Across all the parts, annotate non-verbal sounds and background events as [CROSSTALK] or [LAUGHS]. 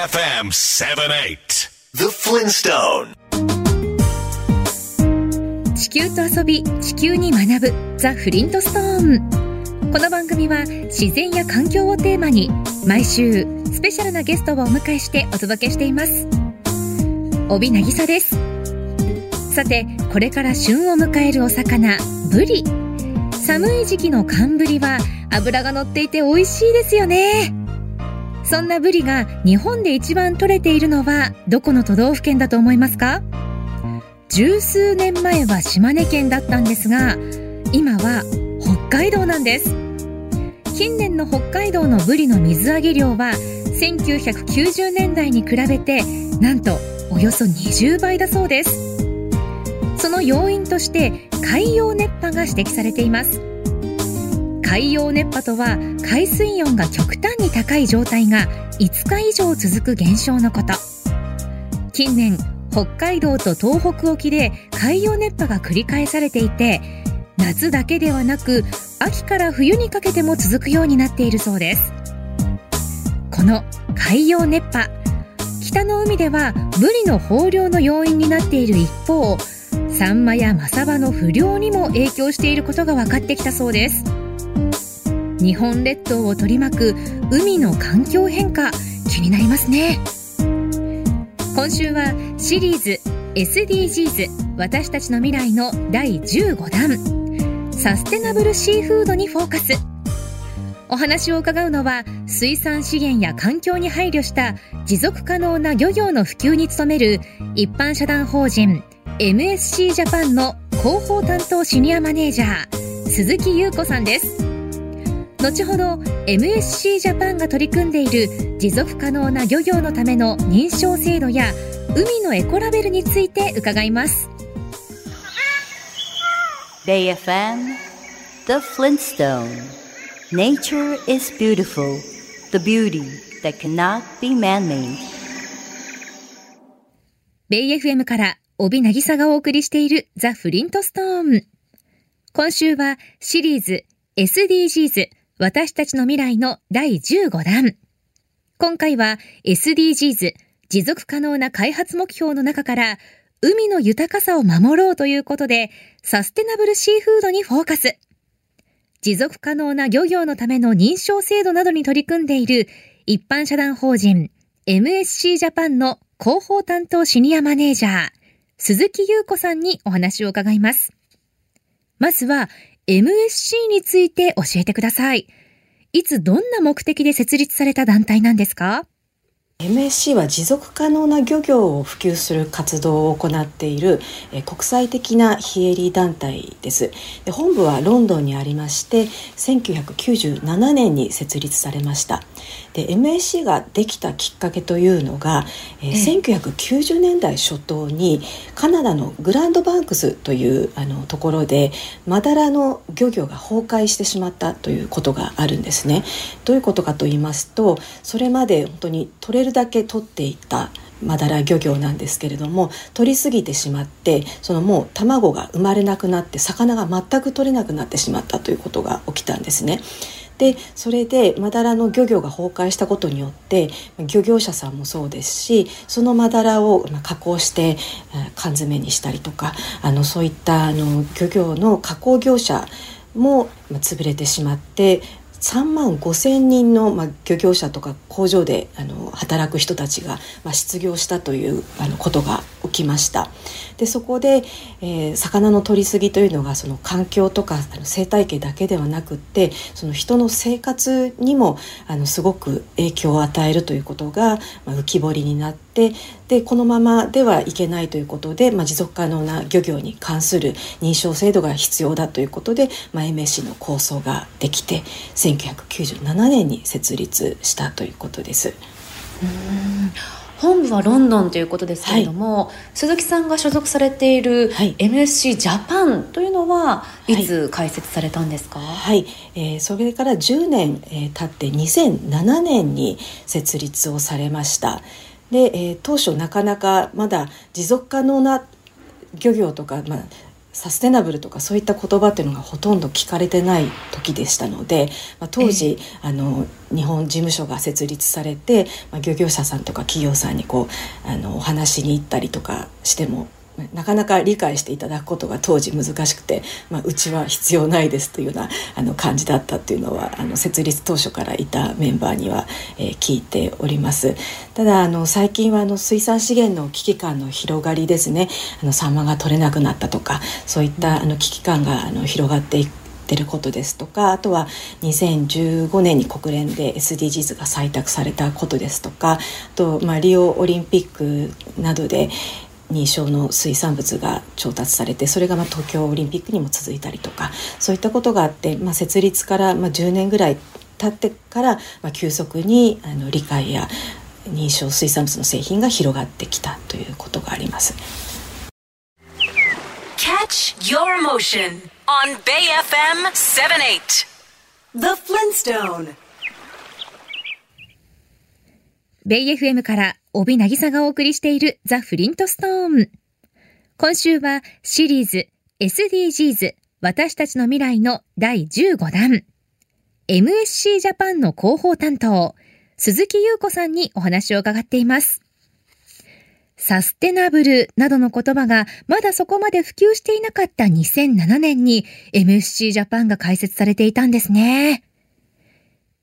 FM 78 The Flintstone. 地球と遊び地球に学ぶザ・フリントストーン。この番組は自然や環境をテーマに毎週スペシャルなゲストをお迎えしてお届けしています。帯渚です。さてこれから旬を迎えるお魚ブリ。寒い時期の寒ブリは脂が乗っていて美味しいですよねそんなブリが日本で一番取れているのはどこの都道府県だと思いますか？十数年前は島根県だったんですが今は北海道なんです。近年の北海道のブリの水揚げ量は1990年代に比べてなんとおよそ20倍だそうです。その要因として海洋熱波が指摘されています。海洋熱波とは海水温が極端に高い状態が5日以上続く現象のこと。近年北海道と東北沖で海洋熱波が繰り返されていて夏だけではなく秋から冬にかけても続くようになっているそうです。この海洋熱波北の海ではブリの豊漁の要因になっている一方サンマやマサバの不漁にも影響していることが分かってきたそうです。日本列島を取り巻く海の環境変化気になりますね。今週はシリーズ SDGs 私たちの未来の第15弾。サステナブルシーフードにフォーカス。お話を伺うのは水産資源や環境に配慮した持続可能な漁業の普及に努める一般社団法人 MSC ジャパンの広報担当シニアマネージャー鈴木優子さんです。後ほど MSC ジャパンが取り組んでいる持続可能な漁業のための認証制度や海のエコラベルについて伺います。BayFM The Flintstone. Nature is beautiful. The beauty that cannot be man-made. ベイ FM から帯渚がお送りしているザ・フリントストーン今週はシリーズ SDGs 私たちの未来の第15弾。今回は SDGs 持続可能な開発目標の中から海の豊かさを守ろうということでサステナブルシーフードにフォーカス。持続可能な漁業のための認証制度などに取り組んでいる一般社団法人 MSC ジャパンの広報担当シニアマネージャー鈴木優子さんにお話を伺います。まずは MSC について教えてください。いつどんな目的で設立された団体なんですか？MSC は持続可能な漁業を普及する活動を行っている国際的な非営利団体です。で本部はロンドンにありまして1997年に設立されました。で MSC ができたきっかけというのが、えー、1990年代初頭にカナダのグランドバンクスというあのところでマダラの漁業が崩壊してしまったということがあるんですね。どういうことかと言いますとそれまで本当に取れるだけ取っていたマダラ漁業なんですけれども取りすぎてしまってそのもう卵が生まれなくなって魚が全く取れなくなってしまったということが起きたんですね。でそれでマダラの漁業が崩壊したことによって漁業者さんもそうですしそのマダラを加工して缶詰にしたりとかあのそういったあの漁業の加工業者も潰れてしまって3万5,000人の、まあ、漁業者とか工場であの働く人たちが、まあ、失業したというあのことが起きましたでそこで、えー、魚の取りすぎというのがその環境とかあの生態系だけではなくってその人の生活にもあのすごく影響を与えるということが、まあ、浮き彫りになってでこのままではいけないということで、まあ、持続可能な漁業に関する認証制度が必要だということで、まあ、MSC の構想ができて1997年に設立したということです。本部はロンドンということですけれども、はい、鈴木さんが所属されている MSC ジャパンというのはいつ開設されたんですか？はい、はい、えー、それから10年、えー、経って2007年に設立をされました。で、えー、当初なかなかまだ持続可能な漁業とか、まあサステナブルとかそういった言葉っていうのがほとんど聞かれてない時でしたので、まあ、当時、えー、あの日本事務所が設立されて、まあ、漁業者さんとか企業さんにこうあのお話しに行ったりとかしてもなかなか理解していただくことが当時難しくて、まあ、うちは必要ないですというようなあの感じだったっていうのはあの設立当初からいたメンバーには、えー、聞いております。ただあの最近はあの水産資源の危機感の広がりですね。あのサンマが取れなくなったとかそういったあの危機感があの広がっていくてることですとかあとは2015年に国連で SDGs が採択されたことですとかあと、まあ、リオオリンピックなどで、認証の水産物が調達されてそれがまあ東京オリンピックにも続いたりとかそういったことがあって、まあ、設立からまあ10年ぐらい経ってから、まあ、急速にあの理解や認証水産物の製品が広がってきたということがあります。Catch your emotion on Bay FM 78 The Flintstone ベイ FM から帯渚がお送りしているザ・フリントストーン。今週はシリーズ SDGs 私たちの未来の第15弾。MSC ジャパンの広報担当、鈴木優子さんにお話を伺っています。サステナブルなどの言葉がまだそこまで普及していなかった2007年に MSC ジャパンが開設されていたんですね。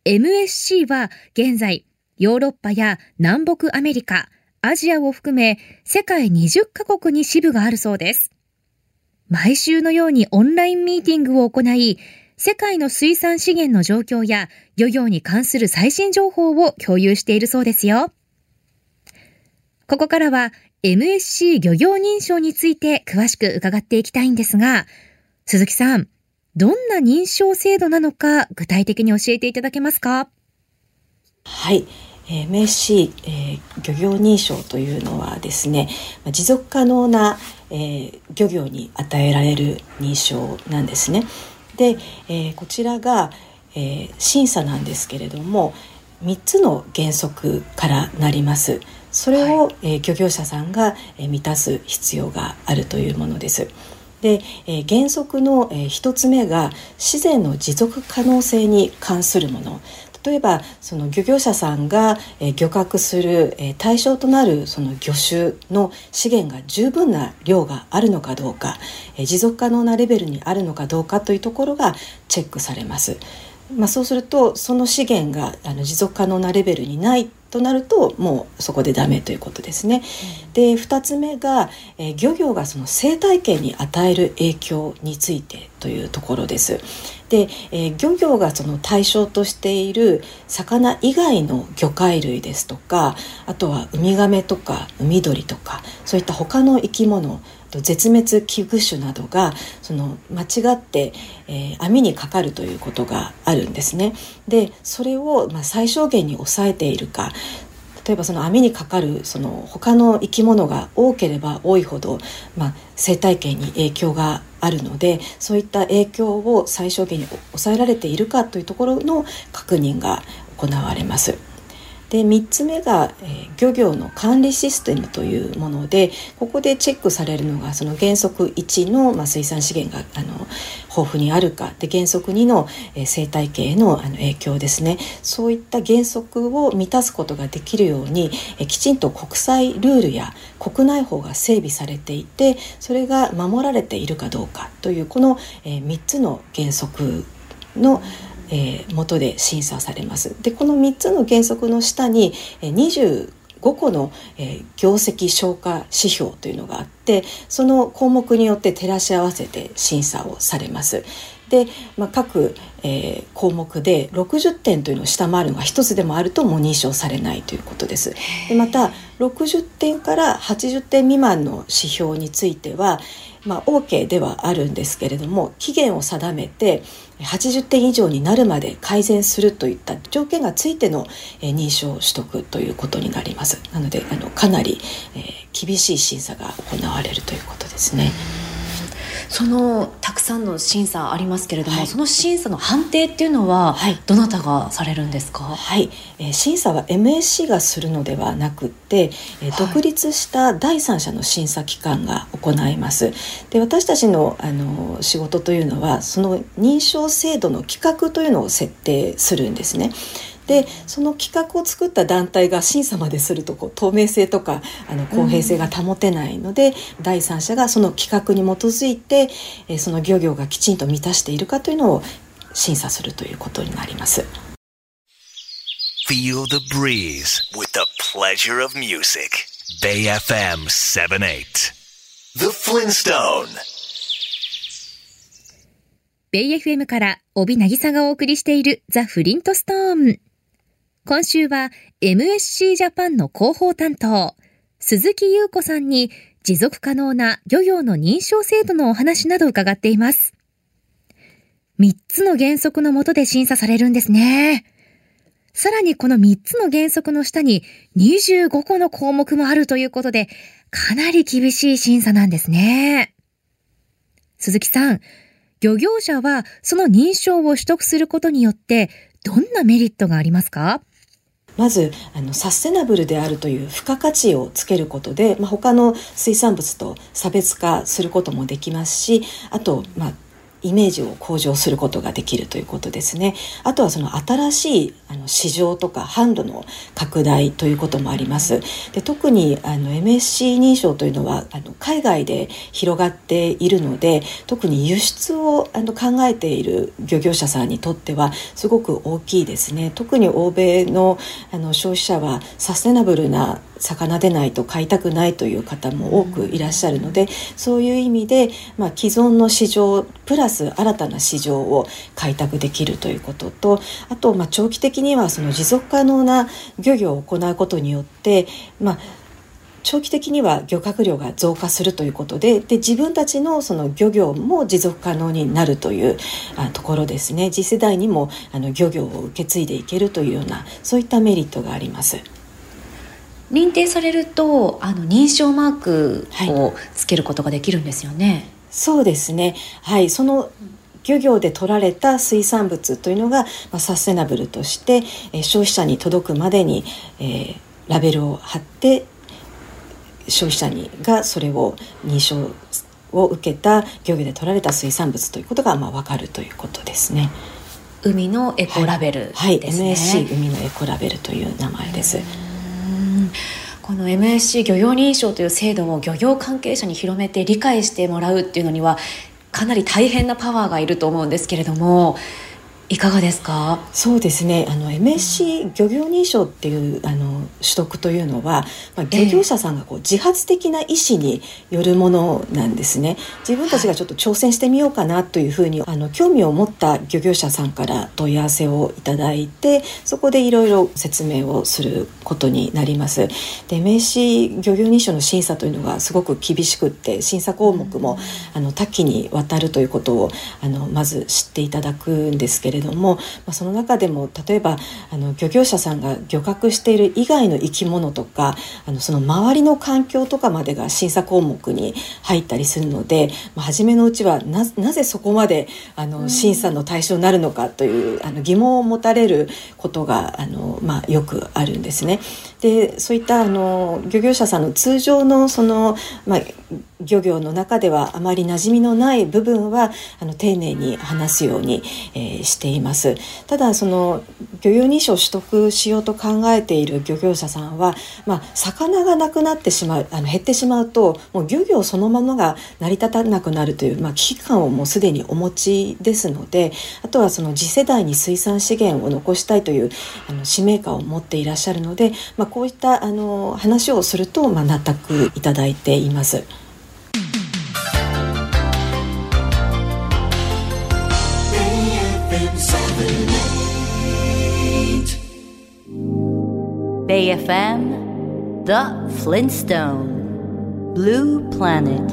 MSC は現在ヨーロッパや南北アメリカ、アジアを含め世界20カ国に支部があるそうです。毎週のようにオンラインミーティングを行い、世界の水産資源の状況や漁業に関する最新情報を共有しているそうですよ。ここからは MSC 漁業認証について詳しく伺っていきたいんですが、鈴木さん、どんな認証制度なのか具体的に教えていただけますか？はい。MSC、えー、漁業認証というのはですね持続可能な、えー、漁業に与えられる認証なんですね。で、えー、こちらが、えー、審査なんですけれども3つの原則からなります。それを、はい、えー、漁業者さんが、えー、満たす必要があるというものです。で、えー、原則の、えー、1つ目が自然の持続可能性に関するもの例えばその漁業者さんが、え漁獲する、え対象となるその魚種の資源が十分な量があるのかどうか、え持続可能なレベルにあるのかどうかというところがチェックされます。まあ、そうするとその資源があの持続可能なレベルにないとなるともうそこでダメということですね。で2つ目が、えー、漁業がその生態系に与える影響についてというところです。で、えー、漁業がその対象としている魚以外の魚介類ですとかあとはウミガメとか海鳥とかそういった他の生き物絶滅危惧種などがその間違って、えー、網にかかるということがあるんですね。でそれを、まあ、最小限に抑えているか例えばその網にかかるその他の生き物が多ければ多いほど、まあ、生態系に影響があるのでそういった影響を最小限に抑えられているかというところの確認が行われます。で3つ目が、えー、漁業の管理システムというものでここでチェックされるのがその原則1の、まあ、水産資源があの豊富にあるかで原則2の、えー、生態系へのあの影響ですね。そういった原則を満たすことができるように、えー、きちんと国際ルールや国内法が整備されていてそれが守られているかどうかというこの、えー、3つの原則の、えー、元で審査されます。でこの3つの原則の下に、えー、25個の、えー、業績消化指標というのがあってその項目によって照らし合わせて審査をされます。で、まあ、各、えー、項目で60点というのを下回るのが一つでもあるともう認証されないということです。でまた60点から80点未満の指標については、まあ、OK ではあるんですけれども期限を定めて80点以上になるまで改善するといった条件がついての認証取得ということになりますなのであのかなり、えー、厳しい審査が行われるということですね。そのたくさんの審査ありますけれども、はい、その審査の判定っていうのは、はい、どなたがされるんですか？はい、えー、審査は MSC がするのではなくて、えー、独立した第三者の審査機関が行います。で私たちのあの仕事というのはその認証制度の企画というのを設定するんですね。でその企画を作った団体が審査までするとこう透明性とかあの公平性が保てないので、うん、第三者がその企画に基づいて、えー、その漁業がきちんと満たしているかというのを審査するということになります。Feel the breeze with the pleasure of music. Bay FM 78. The Flintstone. ベイ FM から帯渚がお送りしているザ・フリントストーン。今週は MSC ジャパンの広報担当、鈴木優子さんに持続可能な漁業の認証制度のお話など伺っています。3つの原則のもとで審査されるんですね。さらにこの3つの原則の下に25個の項目もあるということで、かなり厳しい審査なんですね。鈴木さん、漁業者はその認証を取得することによってどんなメリットがありますか？まずあのサステナブルであるという付加価値をつけることで、まあ、他の水産物と差別化することもできますしあと、まあ、イメージを向上することができるということですね。あとはその新しいあの市場とか販路の拡大ということもあります。で特にあの MSC 認証というのはあの海外で広がっているので特に輸出をあの考えている漁業者さんにとってはすごく大きいですね。特に欧米のあの消費者はサステナブルな魚でないと買いたくないという方も多くいらっしゃるので、そういう意味で、まあ、既存の市場プラス新たな市場を開拓できるということとあと、まあ、長期的にはその持続可能な漁業を行うことによって、まあ、長期的には漁獲量が増加するということでで自分たちのその漁業も持続可能になるというあところですね次世代にもあの漁業を受け継いでいけるというようなそういったメリットがあります。認定されるとあの認証マークをつけることができるんですよね。はい、そうですね。はい、その漁業で取られた水産物というのが、まあ、サステナブルとして、えー、消費者に届くまでに、えー、ラベルを貼って消費者にがそれを認証を受けた漁業で取られた水産物ということがまあ分かるということですね。海のエコラベルですね。はい、はい、MSC 海のエコラベルという名前です。この MSC 漁業認証という制度を漁業関係者に広めて理解してもらうっていうのにはかなり大変なパワーがいると思うんですけれどもいかがですか？そうですね。あの MSC 漁業認証っていうあの取得というのは、まあ、漁業者さんがこう自発的な意思によるものなんですね。自分たちがちょっと挑戦してみようかなというふうにあの興味を持った漁業者さんから問い合わせをいただいてそこでいろいろ説明をすることになります。で MSC 漁業認証の審査というのがすごく厳しくって審査項目もあの多岐にわたるということをあのまず知っていただくんですけれども、まあ、その中でも例えばあの漁業者さんが漁獲している以外の生き物とかあのその周りの環境とかまでが審査項目に入ったりするので、まあ、初めのうちはなぜそこまであの審査の対象になるのかというあの疑問を持たれることがあの、まあ、よくあるんですね。でそういったあの漁業者さんの通常のその、まあ、漁業の中ではあまり馴染みのない部分はあの丁寧に話すように、えー、していますただその漁業認証を取得しようと考えている漁業者さんは、まあ、魚がなくなってしまうあの減ってしまうともう漁業そのままが成り立たなくなるという、まあ、危機感をもうすでにお持ちですのであとはその次世代に水産資源を残したいというあの使命感を持っていらっしゃるので、まあ、こういったあの話をすると、まあ、納得いただいています。Bay FM The Flintstone Blue Planet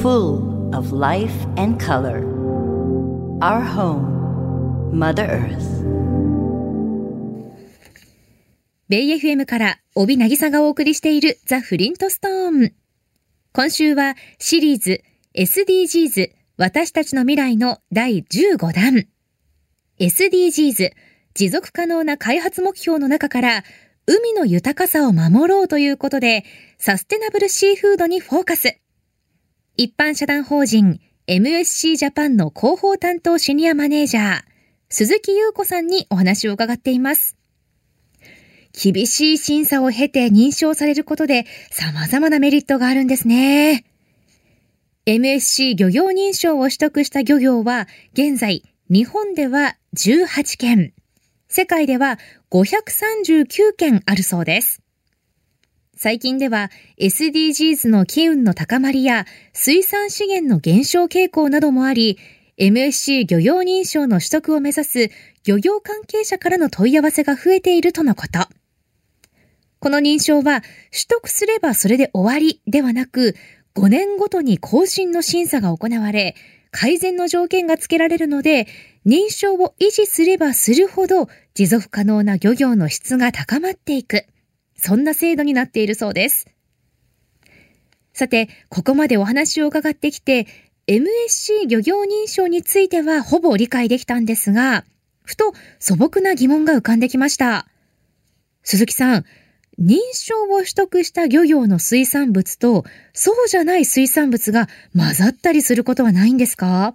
Full of life and color Our home Mother Earth ベイ FM から帯渚がお送りしているザ・フリントストーン今週はシリーズ SDGs 私たちの未来の第15弾。SDGs 持続可能な開発目標の中から海の豊かさを守ろうということでサステナブルシーフードにフォーカス。一般社団法人 MSC ジャパンの広報担当シニアマネージャー鈴木優子さんにお話を伺っています。厳しい審査を経て認証されることで様々なメリットがあるんですね。MSC 漁業認証を取得した漁業は現在日本では18件、世界では539件あるそうです。最近では SDGs の機運の高まりや水産資源の減少傾向などもあり、MSC 漁業認証の取得を目指す漁業関係者からの問い合わせが増えているとのこと。この認証は取得すればそれで終わりではなく、5年ごとに更新の審査が行われ、改善の条件が付けられるので、認証を維持すればするほど持続可能な漁業の質が高まっていく。そんな制度になっているそうです。さて、ここまでお話を伺ってきて、MSC 漁業認証についてはほぼ理解できたんですが、ふと素朴な疑問が浮かんできました。鈴木さん、認証を取得した漁業の水産物と、そうじゃない水産物が混ざったりすることはないんですか？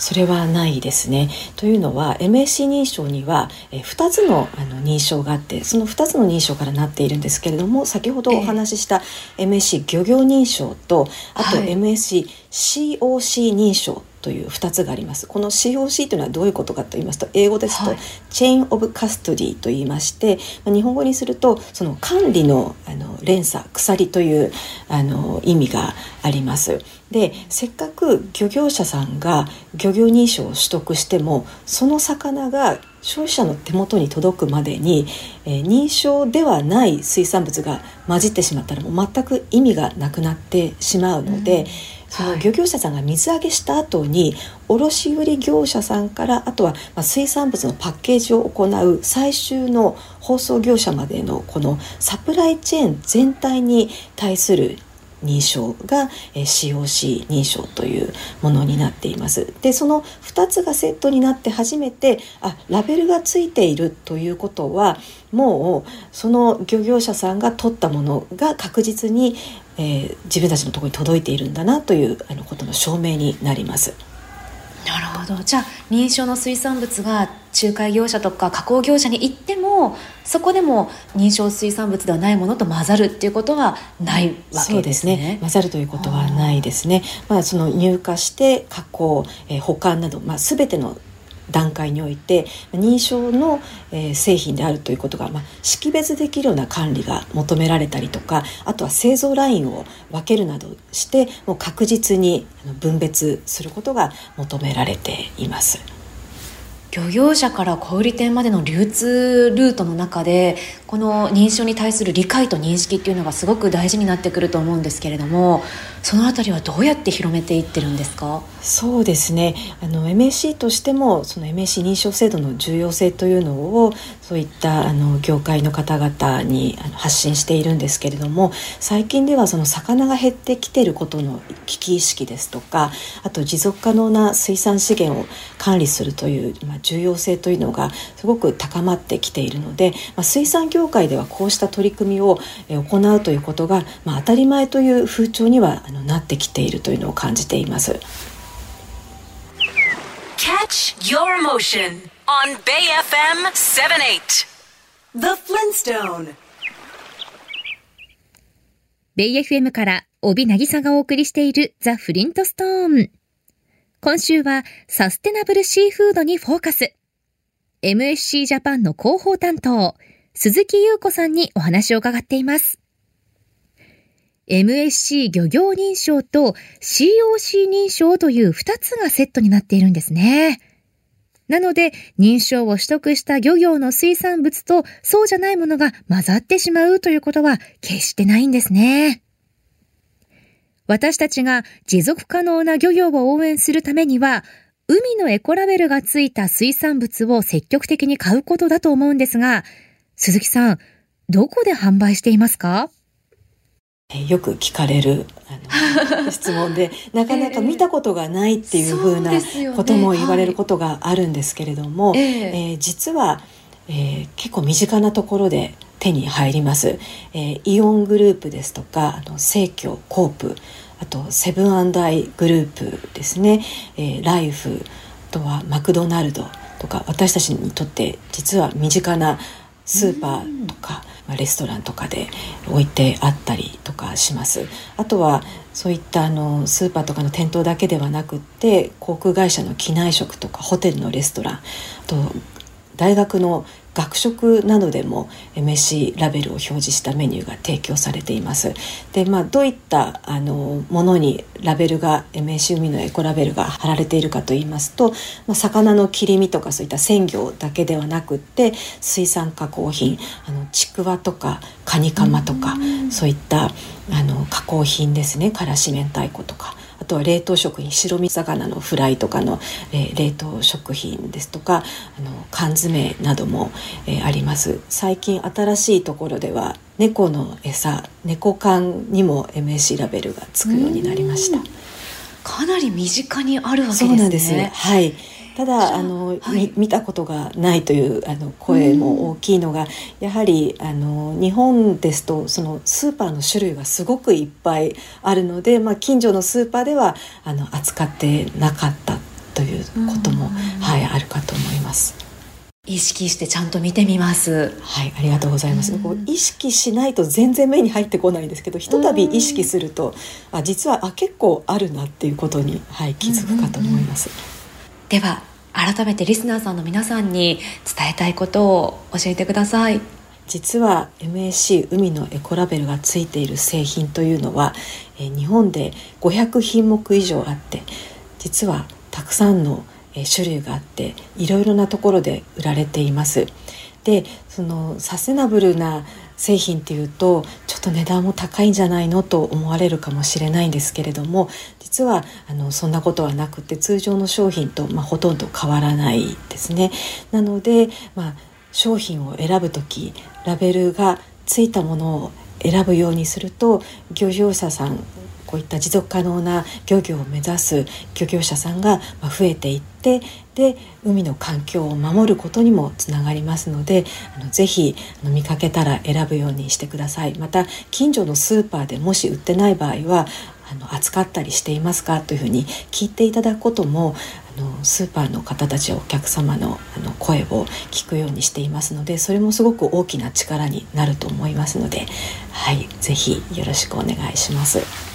それはないですね。というのは MSC 認証には2つのあの認証があってその2つの認証からなっているんですけれども先ほどお話しした MSC 漁業認証とあと MSC COC 認証という2つがあります。この COC というのはどういうことかと言いますと英語ですと、はい、チェーン・オブ・カストディと言いまして日本語にするとその管理のあの連鎖鎖というあの意味があります。でせっかく漁業者さんが漁業認証を取得してもその魚が消費者の手元に届くまでに、えー、認証ではない水産物が混じってしまったらもう全く意味がなくなってしまうので、うんその漁業者さんが水揚げした後に卸売業者さんからあとはま水産物のパッケージを行う最終の包装業者までのこのサプライチェーン全体に対する認証が COC 認証というものになっています。でその2つがセットになって初めてあラベルがついているということはもうその漁業者さんが取ったものが確実に、えー、自分たちのところに届いているんだなというあのことの証明になります。なるほどじゃあ認証の水産物が仲介業者とか加工業者に行ってもそこでも認証水産物ではないものと混ざるっていうことはないわけですね。ね混ざるということはないですね。まあその入荷して加工、えー、保管などまあすべての段階において認証の、えー、製品であるということが、まあ、識別できるような管理が求められたりとかあとは製造ラインを分けるなどしてもう確実に分別することが求められています。漁業者から小売店までの流通ルートの中でこの認証に対する理解と認識っていうのがすごく大事になってくると思うんですけれどもそのあたりはどうやって広めていってるんですか？そうですね。あの MSC としてもその MSC 認証制度の重要性というのをそういったあの業界の方々に発信しているんですけれども最近ではその魚が減ってきてることの危機意識ですとかあと持続可能な水産資源を管理するという、まあ、重要性というのがすごく高まってきているので、まあ、水産業界ではこうした取り組みを行うということが、まあ、当たり前という風潮にはなってきているというのを感じています。Catch your motion on Bay FM 78 The Flintstone ベイ FM から帯渚がお送りしているザ・フリントストーン。今週はサステナブルシーフードにフォーカス。MSC ジャパンの広報担当、鈴木優子さんにお話を伺っています。MSC 漁業認証と COC 認証という2つがセットになっているんですね。なので、認証を取得した漁業の水産物とそうじゃないものが混ざってしまうということは決してないんですね。私たちが持続可能な漁業を応援するためには、海のエコラベルがついた水産物を積極的に買うことだと思うんですが、鈴木さん、どこで販売していますか？よく聞かれる [LAUGHS] 質問でなかなか見たことがないっていうふうなことも言われることがあるんですけれども、えー、えー、実は、えー、結構身近なところで手に入ります、えー、イオングループですとかあの生協コープあとセブンアイグループですね、えー、ライフあとはマクドナルドとか私たちにとって実は身近なスーパーとか、レストランとかで置いてあったりとかします。あとはそういったあのスーパーとかの店頭だけではなくって航空会社の機内食とかホテルのレストラン。あと大学の学食などでも MSC ラベルを表示したメニューが提供されています。で、まあ、どういったあのものにラベルが MSC 海のエコラベルが貼られているかといいますと、まあ、魚の切り身とかそういった鮮魚だけではなくって水産加工品あのちくわとかカニカマとかそういったあの加工品ですね。からし明太子とか。あとは冷凍食品白身魚のフライとかの、えー、冷凍食品ですとかあの缶詰なども、えー、あります。最近新しいところでは猫の餌猫缶にも MSC ラベルがつくようになりました。かなり身近にあるわけですね。そうなんです。はいただあの、はい、見たことがないというあの声も大きいのが、やはりあの日本ですとそのスーパーの種類がすごくいっぱいあるので、まあ、近所のスーパーではあの扱ってなかったということも、はい、あるかと思います。意識してちゃんと見てみます。はい、ありがとうございます。こう意識しないと全然目に入ってこないんですけど、ひとたび意識すると、あ実はあ結構あるなっていうことにはい気づくかと思います。では改めてリスナーさんの皆さんに伝えたいことを教えてください実は MSC 海のエコラベルがついている製品というのは、え日本で500品目以上あって実はたくさんの種類があっていろいろなところで売られています。でそのサステナブルな製品っていうとちょっと値段も高いんじゃないのと思われるかもしれないんですけれども実はあのそんなことはなくて通常の商品と、まあ、ほとんど変わらないですね。なので、まあ、商品を選ぶ時ラベルがついたものを選ぶようにすると漁業者さんこういった持続可能な漁業を目指す漁業者さんが増えていってで海の環境を守ることにもつながりますのであのぜひあの見かけたら選ぶようにしてくださいまた近所のスーパーでもし売ってない場合はあの扱ったりしていますか？というふうに聞いていただくこともあのスーパーの方たちお客様のあの声を聞くようにしていますのでそれもすごく大きな力になると思いますのではいぜひよろしくお願いします。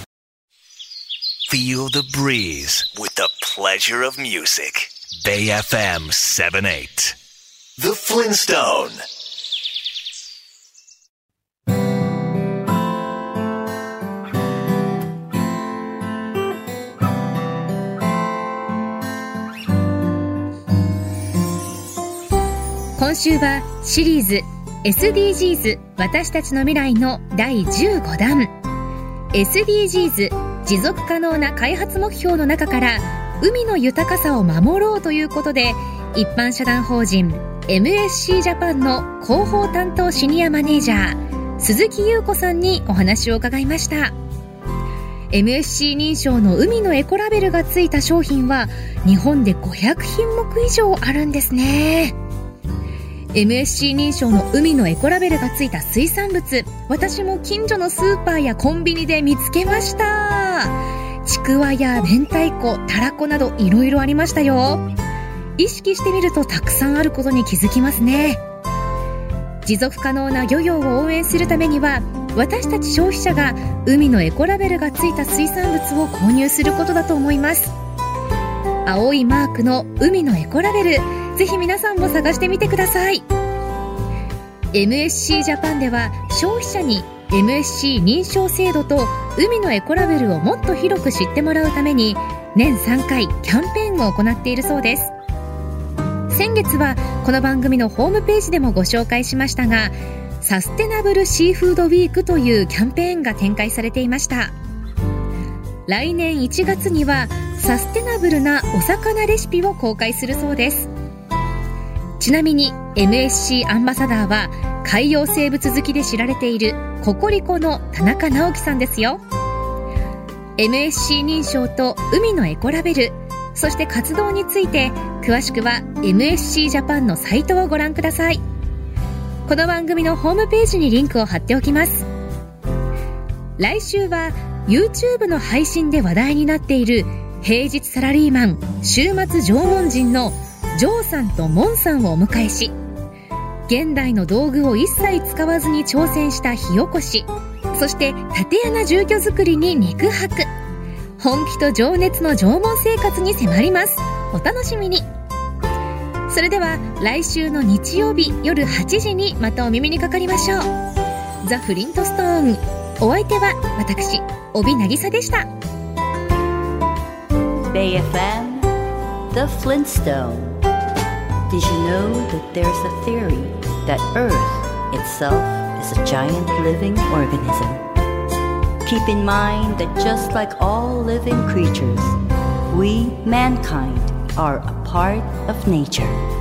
Feel the breeze with the pleasure of music. Bay FM 78. The Flintstone. 今週はシリーズ SDGs 私たちの未来の第15弾 SDGs 持続可能な開発目標の中から海の豊かさを守ろうということで一般社団法人 MSC ジャパンの広報担当シニアマネージャー鈴木優子さんにお話を伺いました。MSC 認証の海のエコラベルがついた商品は日本で500品目以上あるんですね。MSC 認証の海のエコラベルがついた水産物私も近所のスーパーやコンビニで見つけました。ちくわや明太子たらこなどいろいろありましたよ。意識してみるとたくさんあることに気づきますね。持続可能な漁業を応援するためには私たち消費者が海のエコラベルがついた水産物を購入することだと思います。青いマークの海のエコラベルぜひ皆さんも探してみてください。MSC ジャパンでは消費者に MSC 認証制度と海のエコラベルをもっと広く知ってもらうために年3回キャンペーンを行っているそうです。先月はこの番組のホームページでもご紹介しましたがサステナブルシーフードウィークというキャンペーンが展開されていました。来年1月にはサステナブルなお魚レシピを公開するそうです。ちなみに MSC アンバサダーは海洋生物好きで知られているココリコの田中直樹さんですよ。MSC 認証と海のエコラベルそして活動について詳しくは MSC ジャパンのサイトをご覧ください。この番組のホームページにリンクを貼っておきます。来週は YouTube の配信で話題になっている平日サラリーマン週末縄文人のジョーさんとモンさんをお迎えし現代の道具を一切使わずに挑戦した火起こしそして竪穴住居作りに肉薄。本気と情熱の縄文生活に迫ります。お楽しみに。それでは来週の日曜日夜8時にまたお耳にかかりましょう。ザ・フリントストーン。お相手は私帯渚でした。BFM The Flintstone Did you know that there's a theory that Earth itself is a giant living organism? Keep in mind that just like all living creatures, we, mankind, are a part of nature.